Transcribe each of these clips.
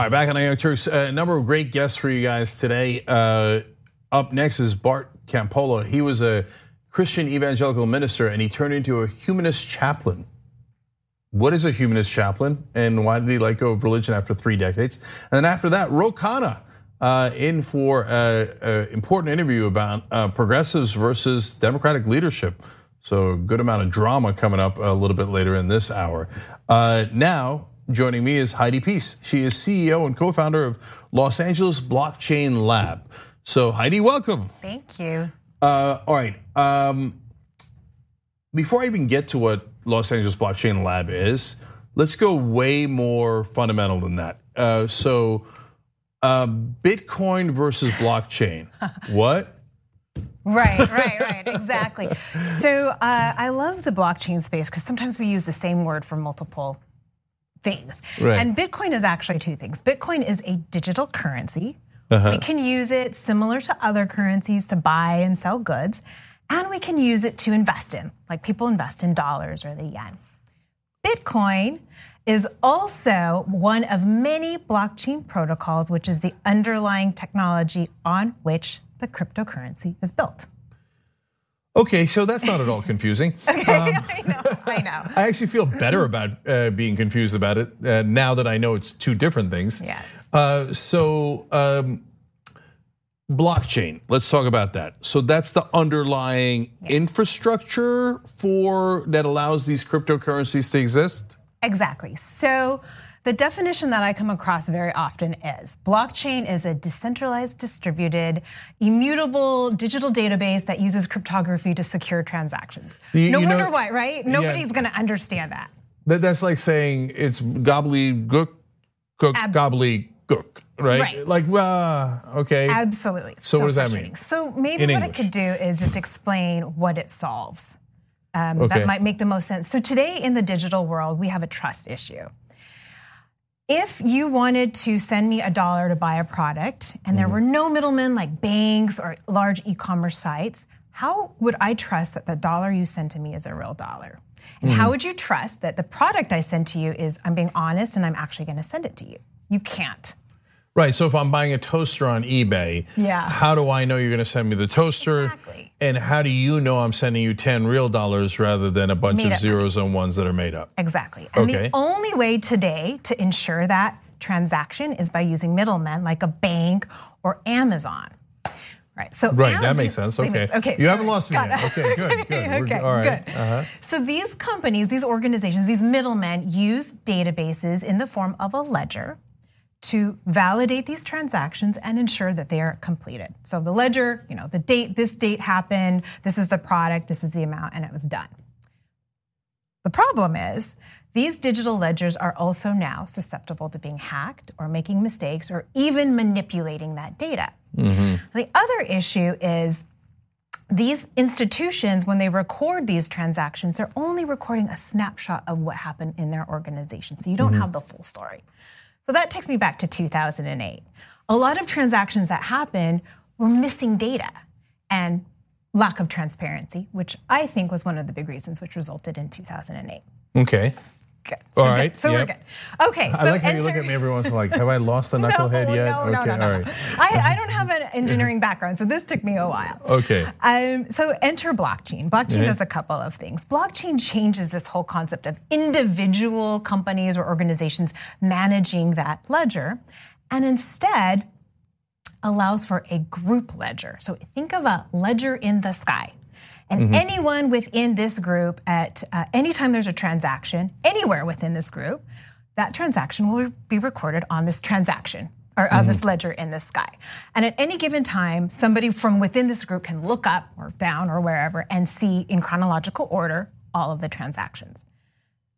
All right, back on Young Turks. A number of great guests for you guys today. Uh, up next is Bart Campolo. He was a Christian evangelical minister and he turned into a humanist chaplain. What is a humanist chaplain and why did he let go of religion after three decades? And then after that, Ro Khanna uh, in for an important interview about uh, progressives versus Democratic leadership. So, a good amount of drama coming up a little bit later in this hour. Uh, now, joining me is Heidi Pease. She is CEO and co founder of Los Angeles Blockchain Lab. So, Heidi, welcome. Thank you. all right. Um, before I even get to what Los Angeles Blockchain Lab is, let's go way more fundamental than that. so, uh, Bitcoin versus blockchain. what? Right, right, right, exactly. So uh, I love the blockchain space because sometimes we use the same word for multiple things. Right. And Bitcoin is actually two things. Bitcoin is a digital currency. Uh-huh. We can use it similar to other currencies to buy and sell goods, and we can use it to invest in, like people invest in dollars or the yen. Bitcoin is also one of many blockchain protocols, which is the underlying technology on which the cryptocurrency is built. Okay, so that's not at all confusing. okay, um, I know, I know. I actually feel better about uh, being confused about it uh, now that I know it's two different things. Yes. Uh, so, um, blockchain, let's talk about that. So that's the underlying yeah. infrastructure for that allows these cryptocurrencies to exist. Exactly. So the definition that I come across very often is blockchain is a decentralized, distributed, immutable digital database that uses cryptography to secure transactions. You, no you wonder know, why, right? Nobody's yeah. gonna understand that. That's like saying it's gobbledygook, cook, Ab- gobbledygook. Right? right? Like, uh, okay. Absolutely. So, so what does that mean? So maybe In what English. it could do is just explain what it solves. Um, okay. That might make the most sense. So today in the digital world, we have a trust issue. If you wanted to send me a dollar to buy a product and there mm. were no middlemen like banks or large e commerce sites, how would I trust that the dollar you send to me is a real dollar? And mm. how would you trust that the product I send to you is I'm being honest and I'm actually going to send it to you? You can't. Right. So if I'm buying a toaster on eBay, yeah. how do I know you're going to send me the toaster? Exactly. And how do you know I'm sending you 10 real dollars rather than a bunch made of zeros and ones that are made up? Exactly. And okay. the only way today to ensure that transaction is by using middlemen like a bank or Amazon. Right. So right, Amazon, that makes sense. Okay. Okay. You haven't lost me yet. Okay, good, good. okay, all right. good. Uh-huh. So these companies, these organizations, these middlemen use databases in the form of a ledger to validate these transactions and ensure that they are completed. So the ledger, you know, the date, this date happened, this is the product, this is the amount, and it was done. The problem is these digital ledgers are also now susceptible to being hacked or making mistakes or even manipulating that data. Mm-hmm. The other issue is these institutions, when they record these transactions, they're only recording a snapshot of what happened in their organization. So you don't mm-hmm. have the full story. So that takes me back to 2008. A lot of transactions that happened were missing data and lack of transparency, which I think was one of the big reasons which resulted in 2008. Okay. Good. So all right. Good. So yep. we're good. Okay. So I like how you look at me every once in a while like, have I lost the knucklehead no, yet? No, okay. No, no, all right. I, I, don't have an engineering background, so this took me a while. Okay. Um, so enter blockchain. Blockchain yeah. does a couple of things. Blockchain changes this whole concept of individual companies or organizations managing that ledger, and instead allows for a group ledger. So think of a ledger in the sky. And mm-hmm. anyone within this group, at uh, any time there's a transaction, anywhere within this group, that transaction will be recorded on this transaction or on mm-hmm. this ledger in the sky. And at any given time, somebody from within this group can look up or down or wherever and see in chronological order all of the transactions.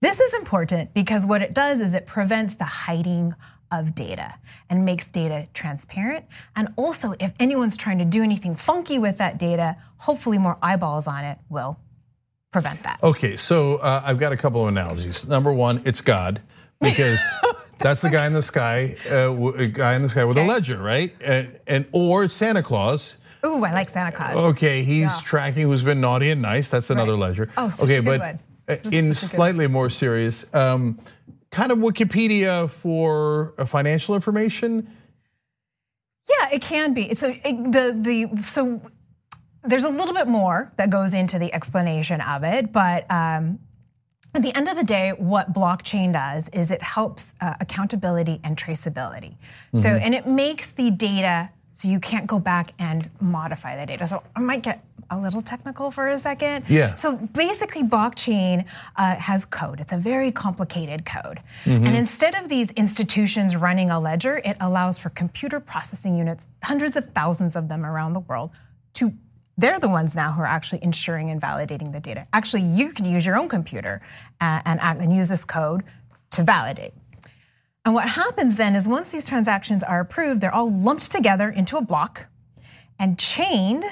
This is important because what it does is it prevents the hiding of data and makes data transparent. And also, if anyone's trying to do anything funky with that data, hopefully more eyeballs on it will prevent that. Okay, so uh, I've got a couple of analogies. Number one, it's God, because that's the guy in the sky, uh, guy in the sky with okay. a ledger, right? And, and or Santa Claus. Ooh, I like Santa Claus. Okay, he's yeah. tracking who's been naughty and nice. That's another right. ledger. Oh, okay, but uh, in slightly more serious. Um, kind of Wikipedia for financial information? Yeah, it can be. So it, the the so there's a little bit more that goes into the explanation of it, but um, at the end of the day, what blockchain does is it helps uh, accountability and traceability. Mm-hmm. So, and it makes the data so you can't go back and modify the data. So I might get a little technical for a second. Yeah. So basically, blockchain uh, has code. It's a very complicated code. Mm-hmm. And instead of these institutions running a ledger, it allows for computer processing units, hundreds of thousands of them around the world, to they're the ones now who are actually ensuring and validating the data. Actually, you can use your own computer uh, and, and, and use this code to validate. And what happens then is once these transactions are approved, they're all lumped together into a block and chained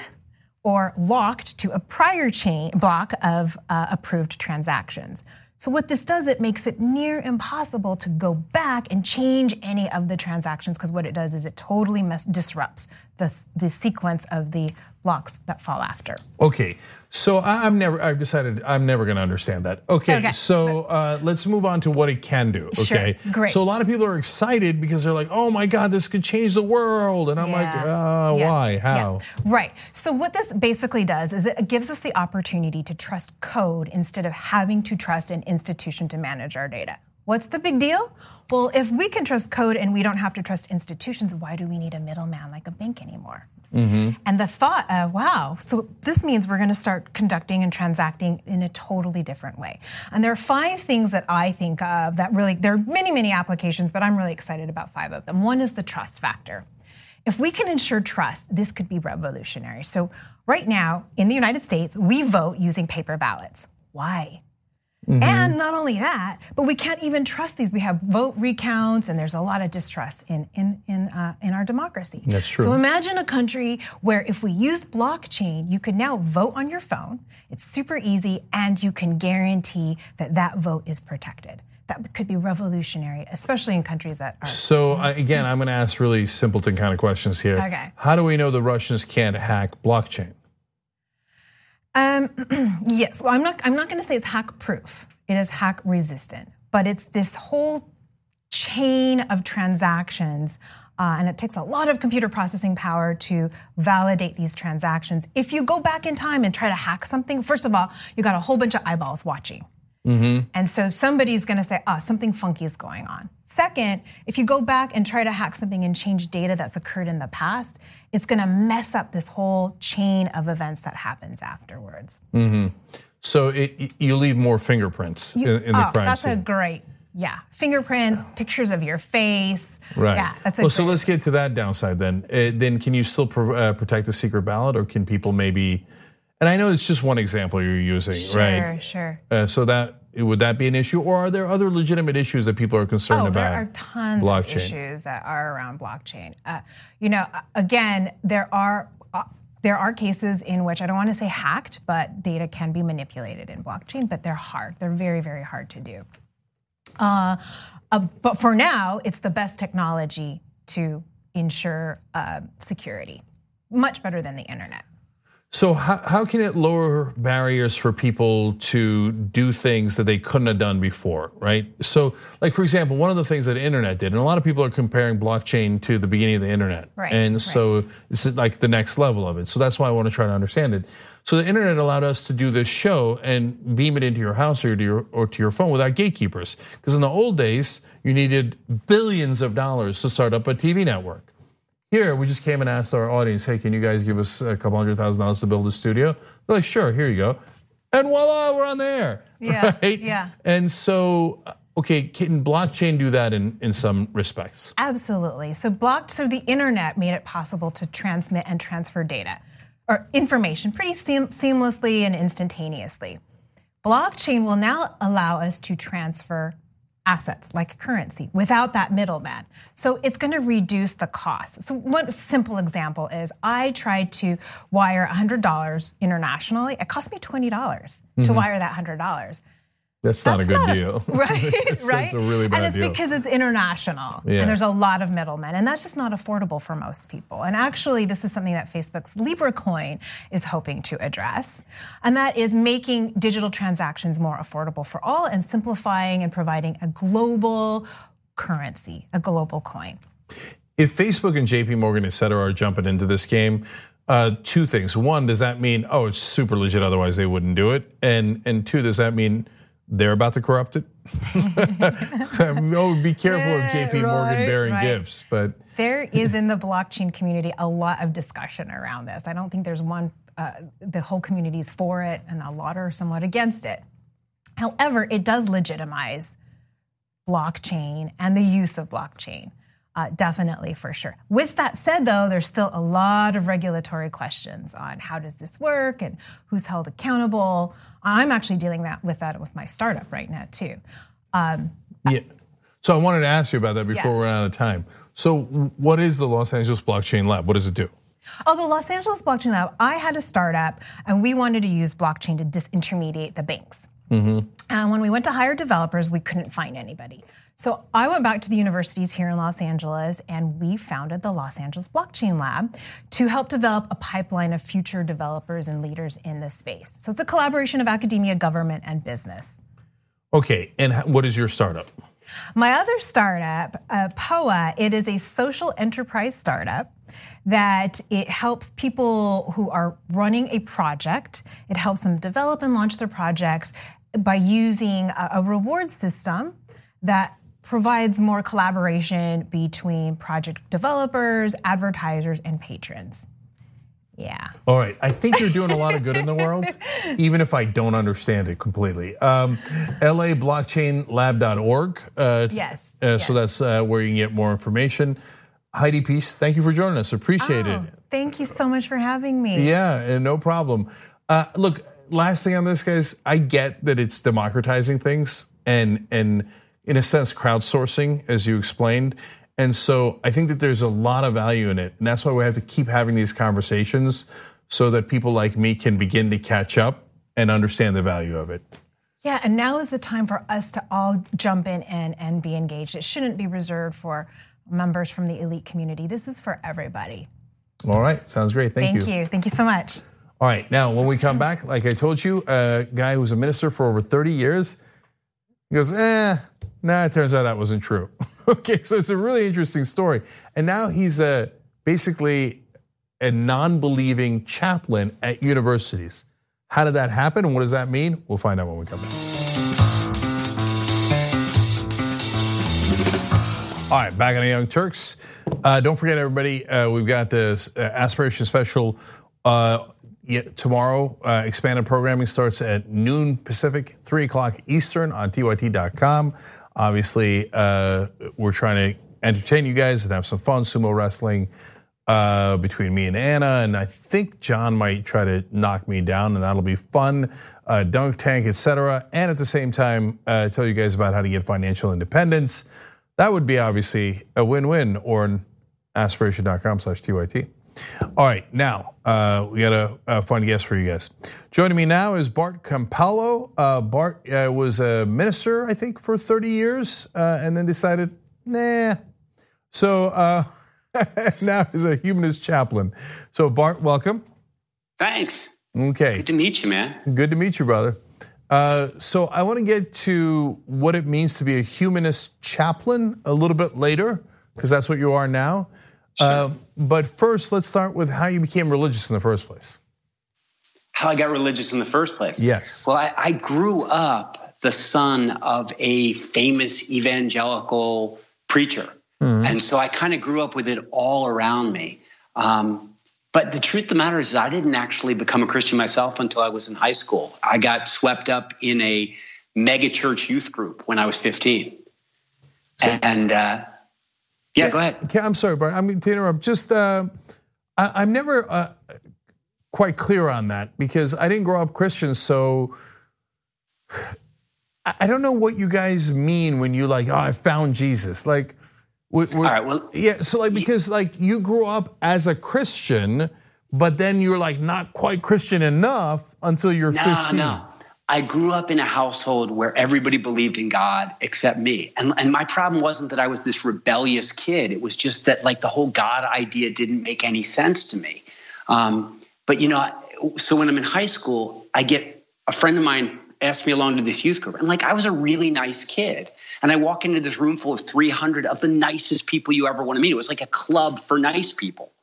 or locked to a prior chain block of uh, approved transactions. So what this does, it makes it near impossible to go back and change any of the transactions because what it does is it totally disrupts the, the sequence of the blocks that fall after. Okay, so I'm never. I've decided I'm never going to understand that. Okay, okay. so uh, let's move on to what it can do. Okay, sure. great. So a lot of people are excited because they're like, "Oh my God, this could change the world," and I'm yeah. like, uh, yeah. "Why? How?" Yeah. Right. So what this basically does is it gives us the opportunity to trust code instead of having to trust an institution to manage our data. What's the big deal? Well, if we can trust code and we don't have to trust institutions, why do we need a middleman like a bank anymore? Mm-hmm. And the thought, uh, wow, so this means we're going to start conducting and transacting in a totally different way. And there are five things that I think of that really, there are many, many applications, but I'm really excited about five of them. One is the trust factor. If we can ensure trust, this could be revolutionary. So, right now in the United States, we vote using paper ballots. Why? Mm-hmm. And not only that, but we can't even trust these. We have vote recounts, and there's a lot of distrust in in in uh, in our democracy. That's true. So imagine a country where if we use blockchain, you could now vote on your phone. It's super easy, and you can guarantee that that vote is protected. That could be revolutionary, especially in countries that are. So again, I'm going to ask really simpleton kind of questions here. Okay. How do we know the Russians can't hack blockchain? Um, yes. Well, I'm not. I'm not going to say it's hack proof. It is hack resistant, but it's this whole chain of transactions. Uh, and it takes a lot of computer processing power to validate these transactions. If you go back in time and try to hack something, first of all, you got a whole bunch of eyeballs watching. Mm-hmm. And so somebody's gonna say, ah, oh, something funky is going on. Second, if you go back and try to hack something and change data that's occurred in the past, it's going to mess up this whole chain of events that happens afterwards. Mm-hmm. So it, you leave more fingerprints you, in, in, the oh, crime that's scene. That's a great, yeah, fingerprints, pictures of your face. Right. Yeah, that's a well. So let's get to that downside then. Uh, then can you still pro, uh, protect the secret ballot, or can people maybe? And I know it's just one example you're using, sure, right? Sure, sure. Uh, so that would that be an issue, or are there other legitimate issues that people are concerned oh, about? There are tons blockchain? of issues that are around blockchain. Uh, you know, again, there are uh, there are cases in which I don't want to say hacked, but data can be manipulated in blockchain, but they're hard. They're very, very hard to do. Uh, uh but for now, it's the best technology to ensure uh, security, much better than the internet. So how, how can it lower barriers for people to do things that they couldn't have done before, right? So like for example, one of the things that the internet did, and a lot of people are comparing blockchain to the beginning of the internet. Right, and so right. it's like the next level of it. So that's why I want to try to understand it. So the internet allowed us to do this show and beam it into your house or to your or to your phone without gatekeepers. Because in the old days, you needed billions of dollars to start up a TV network. Here, we just came and asked our audience, hey, can you guys give us a couple hundred thousand dollars to build a studio? They're like, sure, here you go. And voila, we're on there. Yeah. Right? Yeah. And so, uh, okay, can blockchain do that in, in some respects? Absolutely. So blocked, so the internet made it possible to transmit and transfer data or information pretty seam, seamlessly and instantaneously. Blockchain will now allow us to transfer assets like currency without that middleman. So it's going to reduce the cost. So one simple example is I tried to wire $100 internationally. It cost me $20 mm-hmm. to wire that $100. That's not That's a good not a- deal. right? It's- right. It's a really bad deal, and it's deal. because it's international, Yeah. and there's a lot of middlemen, and that's just not affordable for most people. And actually, this is something that Facebook's Libra coin is hoping to address, and that is making digital transactions more affordable for all and simplifying and providing a global currency, a global coin. if Facebook and JP Morgan, et cetera, are jumping into this game, uh, two things. One, does that mean, oh, it's super legit, otherwise they wouldn't do it? And and two, does that mean they're about to corrupt it? oh, be careful of JP Morgan right, bearing right. gifts, but There is in the blockchain community a lot of discussion around this. I don't think there's one, uh, the whole community is for it, and a lot are somewhat against it. However, it does legitimize blockchain and the use of blockchain. Uh, definitely, for sure. With that said, though, there's still a lot of regulatory questions on how does this work and who's held accountable. I'm actually dealing that with that with my startup right now too. Um, yeah. So I wanted to ask you about that before Yeah. we're out of time. So what is the Los Angeles Blockchain Lab? What does it do? Oh, the Los Angeles Blockchain Lab, I had a startup and we wanted to use blockchain to disintermediate the banks. And when we went to hire developers, we couldn't find anybody. So I went back to the universities here in Los Angeles and we founded the Los Angeles Blockchain Lab to help develop a pipeline of future developers and leaders in this space. So it's a collaboration of academia, government, and business. Okay, and what is your startup? My other startup, uh, POA, it is a social enterprise startup that it helps people who are running a project. It helps them develop and launch their projects by using a, a reward system that provides more collaboration between project developers, advertisers, and patrons. Yeah. All right, I think you're doing a lot of good in the world, even if I don't understand it completely. Um, LABlockchainlab.org. Uh, Yes, uh, So that's uh, where you can get more information. Heidi Pease, thank you for joining us. Appreciate Oh, it. thank you so much for having me. Yeah, and no problem. Uh, look, last thing on this, guys. I get that it's democratizing things and and in a sense crowdsourcing, as you explained. And so I think that there's a lot of value in it, and that's why we have to keep having these conversations so that people like me can begin to catch up and understand the value of it. Yeah, and now is the time for us to all jump in and, and be engaged. It shouldn't be reserved for members from the elite community. This is for everybody. All right, sounds great. Thank, you. Thank you. Thank you so much. All right, now when we come back, like I told you, a guy who's a minister for over 30 years, he goes, eh, nah, it turns out that wasn't true. okay, so it's a really interesting story. And now he's a, basically a non believing chaplain at universities. How did that happen and what does that mean? We'll find out when we come back. All right, back on the Young Turks. Uh, don't forget, everybody, uh, we've got the uh, Aspiration Special uh, tomorrow. Uh, expanded programming starts at noon Pacific, 3 o'clock Eastern on TYT.com. Obviously, uh, we're trying to entertain you guys and have some fun sumo wrestling uh, between me and Anna. And I think John might try to knock me down, and that'll be fun. Uh, dunk tank, etc. And at the same time, uh, tell you guys about how to get financial independence. That would be obviously a win-win or an aspiration.com slash TYT. All right, now uh, we got a, a fun guest for you guys. Joining me now is Bart Campolo. Uh, Bart uh, was a minister, I think, for 30 years uh, and then decided, nah. So uh, now he's a humanist chaplain. So, Bart, welcome. Thanks. Okay. Good to meet you, man. Good to meet you, brother. Uh, so I want to get to what it means to be a humanist chaplain a little bit later, because that's what you are now. Uh, but first, let's start with how you became religious in the first place. How I got religious in the first place. Yes. Well, I, I grew up the son of a famous evangelical preacher. And so I kind of grew up with it all around me. Um, but the truth of the matter is, I didn't actually become a Christian myself until I was in high school. I got swept up in a mega church youth group when I was 15. and uh, yeah, go ahead. Okay, I'm sorry, Bart. I'm going to interrupt. Just, uh, I, I'm never uh, quite clear on that because I didn't grow up Christian, so I don't know what you guys mean when you like, oh, I found Jesus. Like, we- we're- All right, well- yeah. So like, because like you grew up as a Christian, but then you're like not quite Christian enough until you're No, 15. no. I grew up in a household where everybody believed in God except me. And, and my problem wasn't that I was this rebellious kid. It was just that like the whole God idea didn't make any sense to me. Um, but you know, so when I'm in high school, I get a friend of mine asked me along to this youth group. And like I was a really nice kid. And I walk into this room full of 300 of the nicest people you ever want to meet. It was like a club for nice people.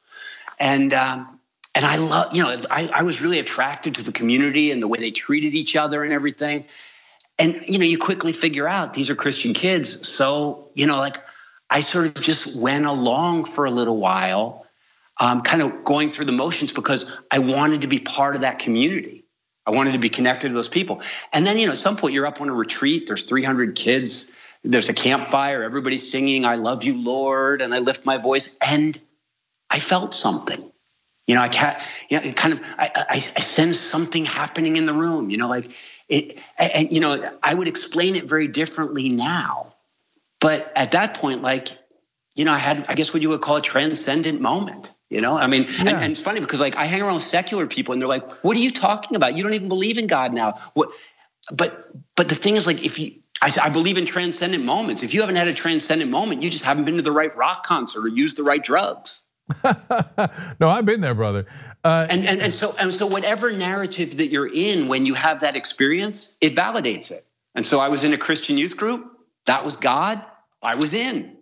And um, and I love, you know, I, I was really attracted to the community and the way they treated each other and everything. And you know, you quickly figure out these are Christian kids. So, you know, like I sort of just went along for a little while, um, kind of going through the motions because I wanted to be part of that community. I wanted to be connected to those people. And then, you know, at some point you're up on a retreat, there's 300 kids, there's a campfire, everybody's singing, I love you, Lord, and I lift my voice. And I felt something. You know, I can't, you know, kind of, I, I, I sense something happening in the room, you know, like it, and, you know, I would explain it very differently now. But at that point, like, you know, I had, I guess what you would call a transcendent moment. You know, I mean, yeah. and, and, it's funny because like I hang around with secular people and they're like, "What are you talking about? You don't even believe in God now." What? But but the thing is, like, if you, I, I believe in transcendent moments. If you haven't had a transcendent moment, you just haven't been to the right rock concert or used the right drugs. no, I've been there, brother. Uh, and, and and so and so whatever narrative that you're in when you have that experience, it validates it. And so I was in a Christian youth group. That was God. I was in.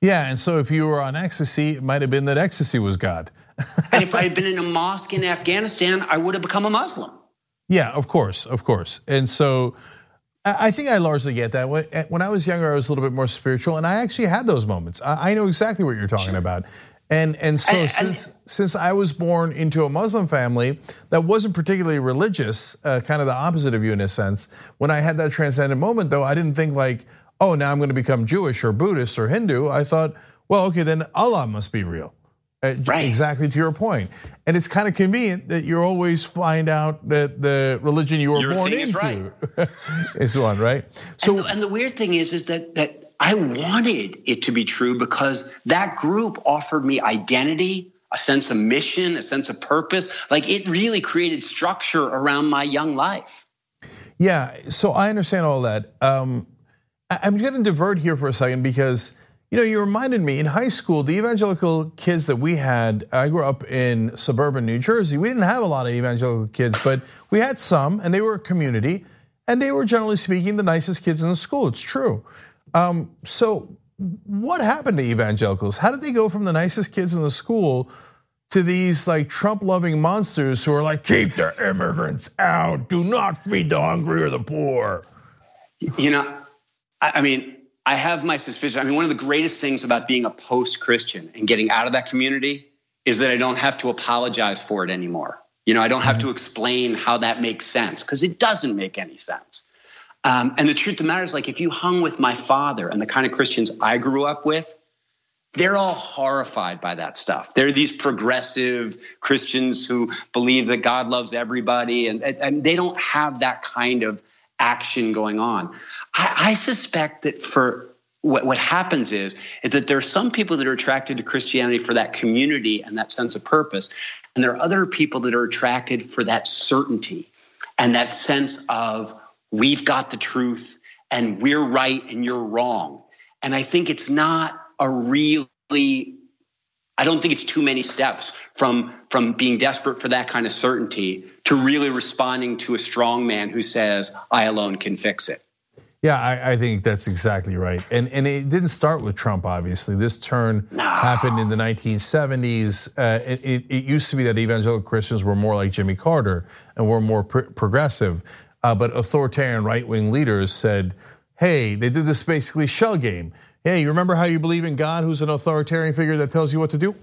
Yeah, and so if you were on ecstasy, it might have been that ecstasy was God. and if I had been in a mosque in Afghanistan, I would have become a Muslim. Yeah, of course, of course. And so I think I largely get that. When I was younger, I was a little bit more spiritual, and I actually had those moments. I know exactly what you're talking sure. about. And and so and, since and, since I was born into a Muslim family that wasn't particularly religious, uh, kind of the opposite of you in a sense. When I had that transcendent moment, though, I didn't think like, oh, now I'm going to become Jewish or Buddhist or Hindu. I thought, well, okay, then Allah must be real. Uh, right. Exactly to your point. And it's kind of convenient that you always find out that the religion you were your born into is, right. is one, right? So, and the, and the weird thing is, is that that I wanted it to be true because that group offered me identity, a sense of mission, a sense of purpose. Like it really created structure around my young life. Yeah, so I understand all that. Um, I'm going to divert here for a second because you know you reminded me in high school the evangelical kids that we had. I grew up in suburban New Jersey. We didn't have a lot of evangelical kids, but we had some, and they were a community, and they were generally speaking the nicest kids in the school. It's true. Um, so what happened to evangelicals? How did they go from the nicest kids in the school? to these like Trump loving monsters who are like, keep the immigrants out, do not feed the hungry or the poor. You know, I mean, I have my suspicion. I mean, one of the greatest things about being a post Christian and getting out of that community is that I don't have to apologize for it anymore. You know, I don't have to mm-hmm. explain how that makes sense because it doesn't make any sense. Um, and the truth of the matter is, like, if you hung with my father and the kind of Christians I grew up with, they're all horrified by that stuff. They're these progressive Christians who believe that God loves everybody, and, and they don't have that kind of action going on. I, I suspect that for what, what happens is, is that there are some people that are attracted to Christianity for that community and that sense of purpose. And there are other people that are attracted for that certainty and that sense of we've got the truth and we're right and you're wrong. And I think it's not a really I don't think it's too many steps from from being desperate for that kind of certainty to really responding to a strong man who says, "I alone can fix it." Yeah, I, I, think that's exactly right. And and it didn't start with Trump, obviously. This turn no. happened in the 1970s. Uh, it, it, it, used to be that evangelical Christians were more like Jimmy Carter and were more pr- progressive. Uh, but authoritarian right wing leaders said, hey, they did this basically shell game. Hey, you remember how you believe in God, who's an authoritarian figure that tells you what to do?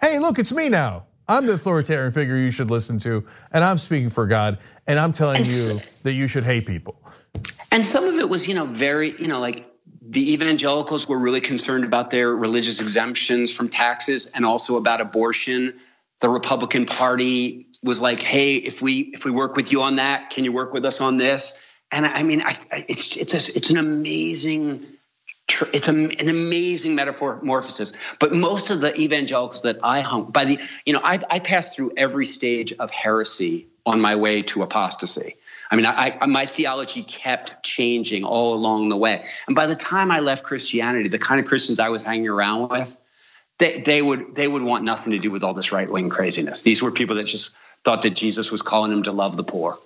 Hey, look, it's me now. I'm the authoritarian figure you should listen to, and I'm speaking for God, and I'm telling you that you should hate people. And some of it was, you know, very, you know, like the evangelicals were really concerned about their religious exemptions from taxes and also about abortion. The Republican Party was like, "Hey, if we if we work with you on that, can you work with us on this?" And I mean, I, it's it's a, it's an amazing it's a, an amazing metamorphosis. But most of the evangelicals that I hung by the, you know, I, I passed through every stage of heresy on my way to apostasy. I mean, I, I, my theology kept changing all along the way. And by the time I left Christianity, the kind of Christians I was hanging around with, they, they would they would want nothing to do with all this right wing craziness. These were people that just thought that Jesus was calling him to love the poor.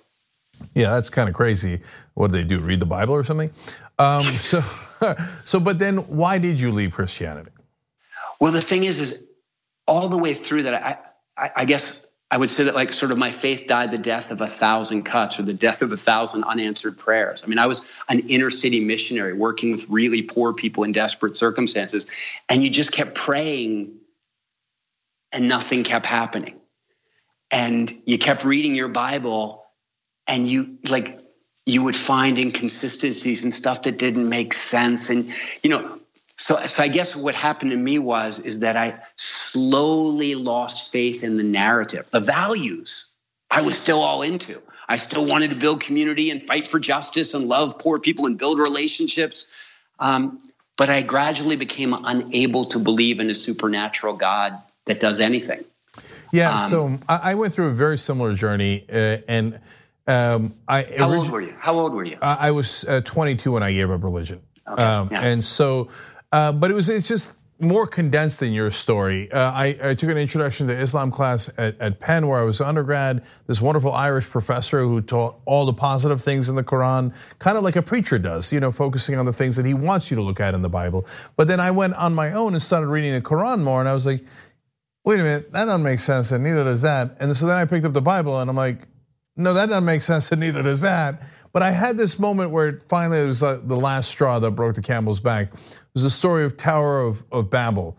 Yeah, that's kind of crazy. What did they do? Read the Bible or something? Um, so, so, but then why did you leave Christianity? Well, the thing is, is all the way through that, I, I, I guess I would say that like sort of my faith died the death of a thousand cuts or the death of a thousand unanswered prayers. I mean, I was an inner city missionary working with really poor people in desperate circumstances, and you just kept praying, and nothing kept happening. And you kept reading your Bible, and you like you would find inconsistencies and stuff that didn't make sense. And you know, so, so I guess what happened to me was is that I slowly lost faith in the narrative, the values I was still all into. I still wanted to build community and fight for justice and love poor people and build relationships. Um, but I gradually became unable to believe in a supernatural God that does anything. Yeah, um, so I went through a very similar journey, uh, and um, I. How old were you? How old were you? I was uh, 22 when I gave up religion, okay, um, yeah. and so uh, but it was it's just more condensed than your story. Uh, I, I, took an introduction to Islam class at, at, Penn where I was undergrad. This wonderful Irish professor who taught all the positive things in the Quran, kind of like a preacher does, you know, focusing on the things that he wants you to look at in the Bible. But then I went on my own and started reading the Quran more, and I was like, wait a minute, that doesn't make sense, and neither does that. And so then I picked up the Bible, and I'm like, no, that doesn't make sense, and neither does that. But I had this moment where finally it was like the last straw that broke the camel's back. It was the story of Tower of, of Babel.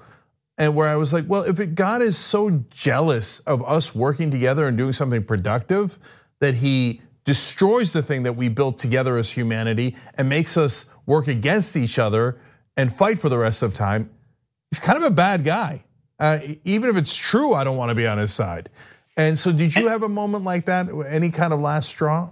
And where I was like, well, if it, God is so jealous of us working together and doing something productive that he destroys the thing that we built together as humanity and makes us work against each other and fight for the rest of time, he's kind of a bad guy. Uh, even if it's true, I don't want to be on his side. And so, did you have a moment like that? Any kind of last straw?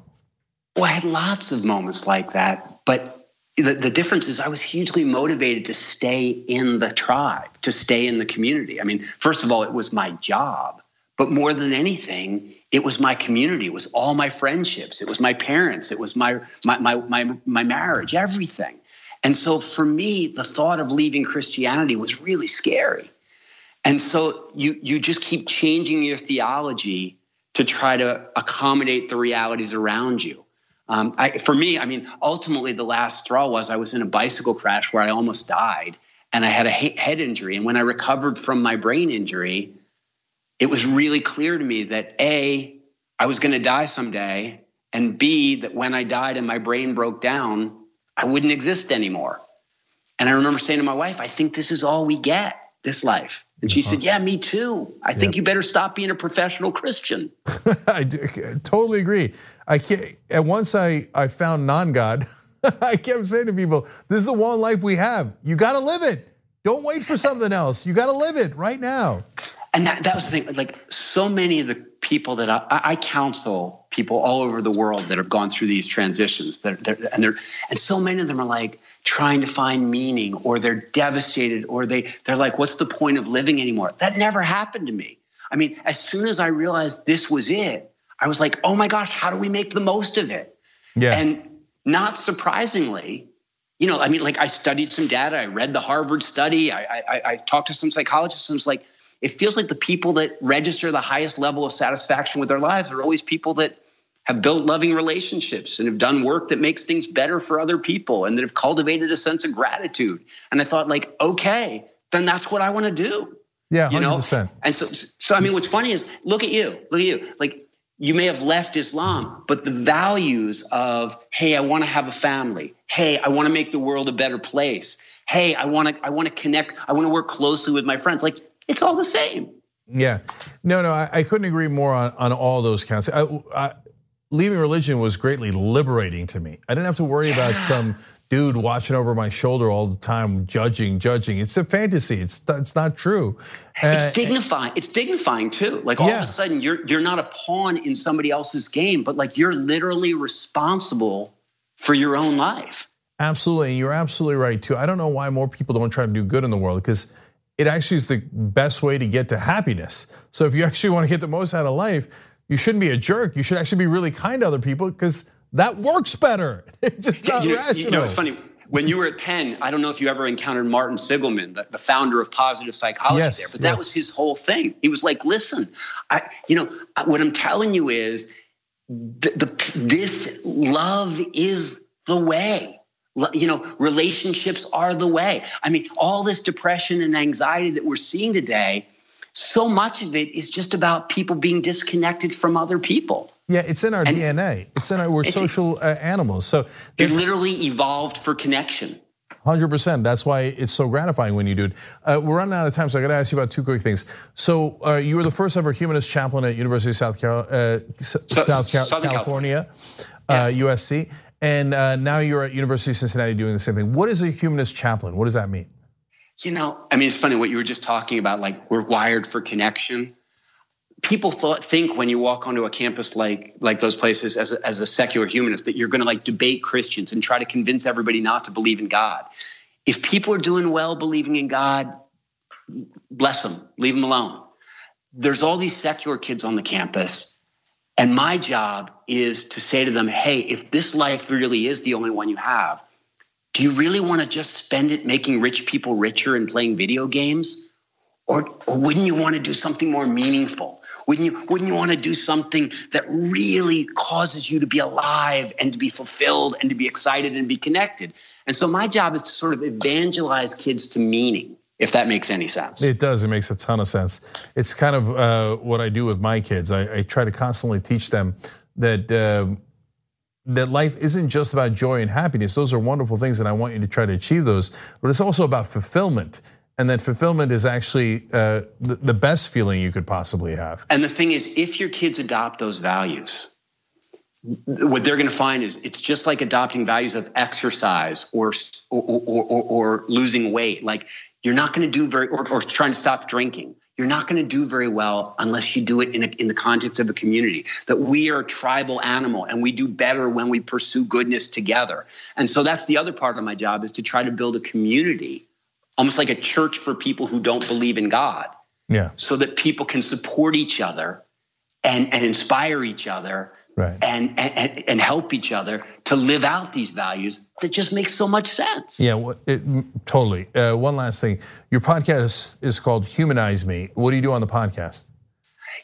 Well, I had lots of moments like that, but the, the difference is I was hugely motivated to stay in the tribe, to stay in the community. I mean, first of all, it was my job, but more than anything, it was my community. It was all my friendships. It was my parents. It was my my my my, my marriage. Everything. And so for me, the thought of leaving Christianity was really scary. And so you you just keep changing your theology to try to accommodate the realities around you. Um, I, for me, I mean, ultimately, the last straw was I was in a bicycle crash where I almost died and I had a head injury. And when I recovered from my brain injury, it was really clear to me that A, I was going to die someday, and B, that when I died and my brain broke down, I wouldn't exist anymore. And I remember saying to my wife, I think this is all we get this life. And she said, uh-huh. Yeah, me too. I think you better stop being a professional Christian. I, do, I totally agree. I can't, and once I, I found non God, I kept saying to people, This is the one life we have. You got to live it. Don't wait for something else. You got to live it right now. And that, that was the thing. Like so many of the people that I, I counsel, people all over the world that have gone through these transitions, that and they're and so many of them are like, trying to find meaning or they're devastated or they they're like what's the point of living anymore? That never happened to me. I mean as soon as i realized this was it i was like oh my gosh how do we make the most of it? Yeah. And not surprisingly you know i mean like i studied some data i read the harvard study i i, I talked to some psychologists and it's like it feels like the people that register the highest level of satisfaction with their lives are always people that have built loving relationships and have done work that makes things better for other people and that have cultivated a sense of gratitude. And I thought, like, okay, then that's what I want to do. Yeah, 100%. you know. And so, so I mean, what's funny is, look at you, look at you. Like, you may have left Islam, but the values of, hey, I want to have a family. Hey, I want to make the world a better place. Hey, I want to, I want to connect. I want to work closely with my friends. Like, it's all the same. Yeah, no, no, I, I couldn't agree more on, on all those counts. I, I, leaving religion was greatly liberating to me. I didn't have to worry yeah. about some dude watching over my shoulder all the time, judging, judging. It's a fantasy. It's it's not true. It's uh, dignifying. It's dignifying too. Like all yeah. of a sudden, you're you're not a pawn in somebody else's game, but like you're literally responsible for your own life. Absolutely, and you're absolutely right too. I don't know why more people don't try to do good in the world because it actually is the best way to get to happiness. So if you actually want to get the most out of life, you shouldn't be a jerk. You should actually be really kind to other people because that works better. It's just not you know, rational. You know, it's funny. When you were at Penn, I don't know if you ever encountered Martin Seligman, the, the founder of positive psychology yes, there, but that yes. was his whole thing. He was like, listen, I, you know, what I'm telling you is the, the this love is the way you know relationships are the way i mean all this depression and anxiety that we're seeing today so much of it is just about people being disconnected from other people yeah it's in our and dna it's in our we're social uh, animals so it literally evolved for connection 100%. That's why it's so gratifying when you do it. Uh, we're running out of time, so I got to ask you about two quick things. So uh, you were the first ever humanist chaplain at University of South, Cal- uh, so, South Cal- California, California. Yeah. USC. And uh, now you're at University of Cincinnati doing the same thing. What is a humanist chaplain? What does that mean? You know, I mean, it's funny what you were just talking about. Like we're wired for connection. People thought, think when you walk onto a campus like like those places as a, as a secular humanist that you're going to like debate Christians and try to convince everybody not to believe in God. If people are doing well believing in God, bless them, leave them alone. There's all these secular kids on the campus and my job is to say to them, hey, if this life really is the only one you have, do you really want to just spend it making rich people richer and playing video games? Or, or wouldn't you want to do something more meaningful? Wouldn't you, wouldn't you want to do something that really causes you to be alive and to be fulfilled and to be excited and be connected? And so my job is to sort of evangelize kids to meaning if that makes any sense. It does. It makes a ton of sense. It's kind of uh, what I do with my kids. I, I, try to constantly teach them that uh, that life isn't just about joy and happiness. Those are wonderful things, and I want you to try to achieve those. But it's also about fulfillment, and that fulfillment is actually uh, the, the best feeling you could possibly have. And the thing is, if your kids adopt those values, what they're going to find is it's just like adopting values of exercise or or, or, or, or losing weight. Like you're not going to do very, or, or, trying to stop drinking. You're not going to do very well unless you do it in, a, in the context of a community. That we are a tribal animal and we do better when we pursue goodness together. And so that's the other part of my job is to try to build a community, almost like a church for people who don't believe in God. Yeah. So that people can support each other and, and inspire each other right. and, and and help each other to live out these values that just makes so much sense. Yeah, it, totally. Uh, one last thing, your podcast is called Humanize Me. What do you do on the podcast?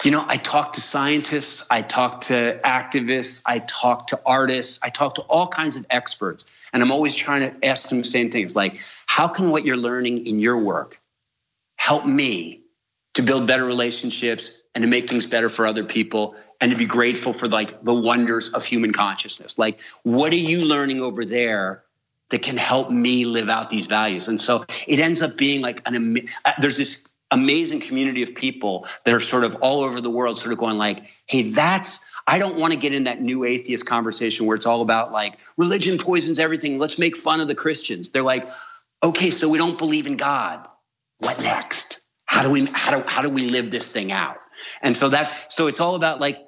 You know, I talk to scientists, I talk to activists, I talk to artists, I talk to all kinds of experts, and I'm always trying to ask them the same things, like how can what you're learning in your work help me to build better relationships and to make things better for other people and to be grateful for like the wonders of human consciousness. Like, what are you learning over there that can help me live out these values? And so it ends up being like an uh, there's this amazing community of people that are sort of all over the world, sort of going like, hey, that's I don't want to get in that new atheist conversation where it's all about like religion poisons everything. Let's make fun of the Christians. They're like, okay, so we don't believe in God. What next? How do we how do how do we live this thing out? And so that so it's all about like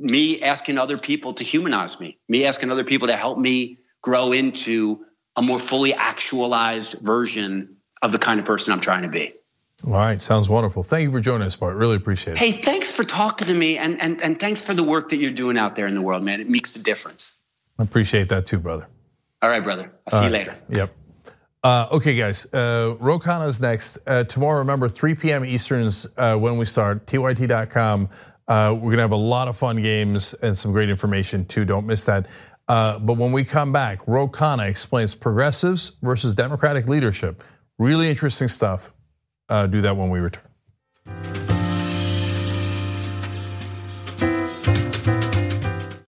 me asking other people to humanize me, me asking other people to help me grow into a more fully actualized version of the kind of person I'm trying to be. All right, sounds wonderful. Thank you for joining us, Bart. Really appreciate it. Hey, thanks for talking to me and, and, and thanks for the work that you're doing out there in the world, man. It makes a difference. I appreciate that too, brother. All right, brother. I'll see you later. Yep. Uh, okay, guys. Uh, Ro is next uh, tomorrow. Remember, 3 p.m. Easterns uh, when we start. TYT.com. Uh, we're gonna have a lot of fun games and some great information too. Don't miss that. Uh, but when we come back, Ro Khanna explains progressives versus Democratic leadership. Really interesting stuff. Uh, do that when we return.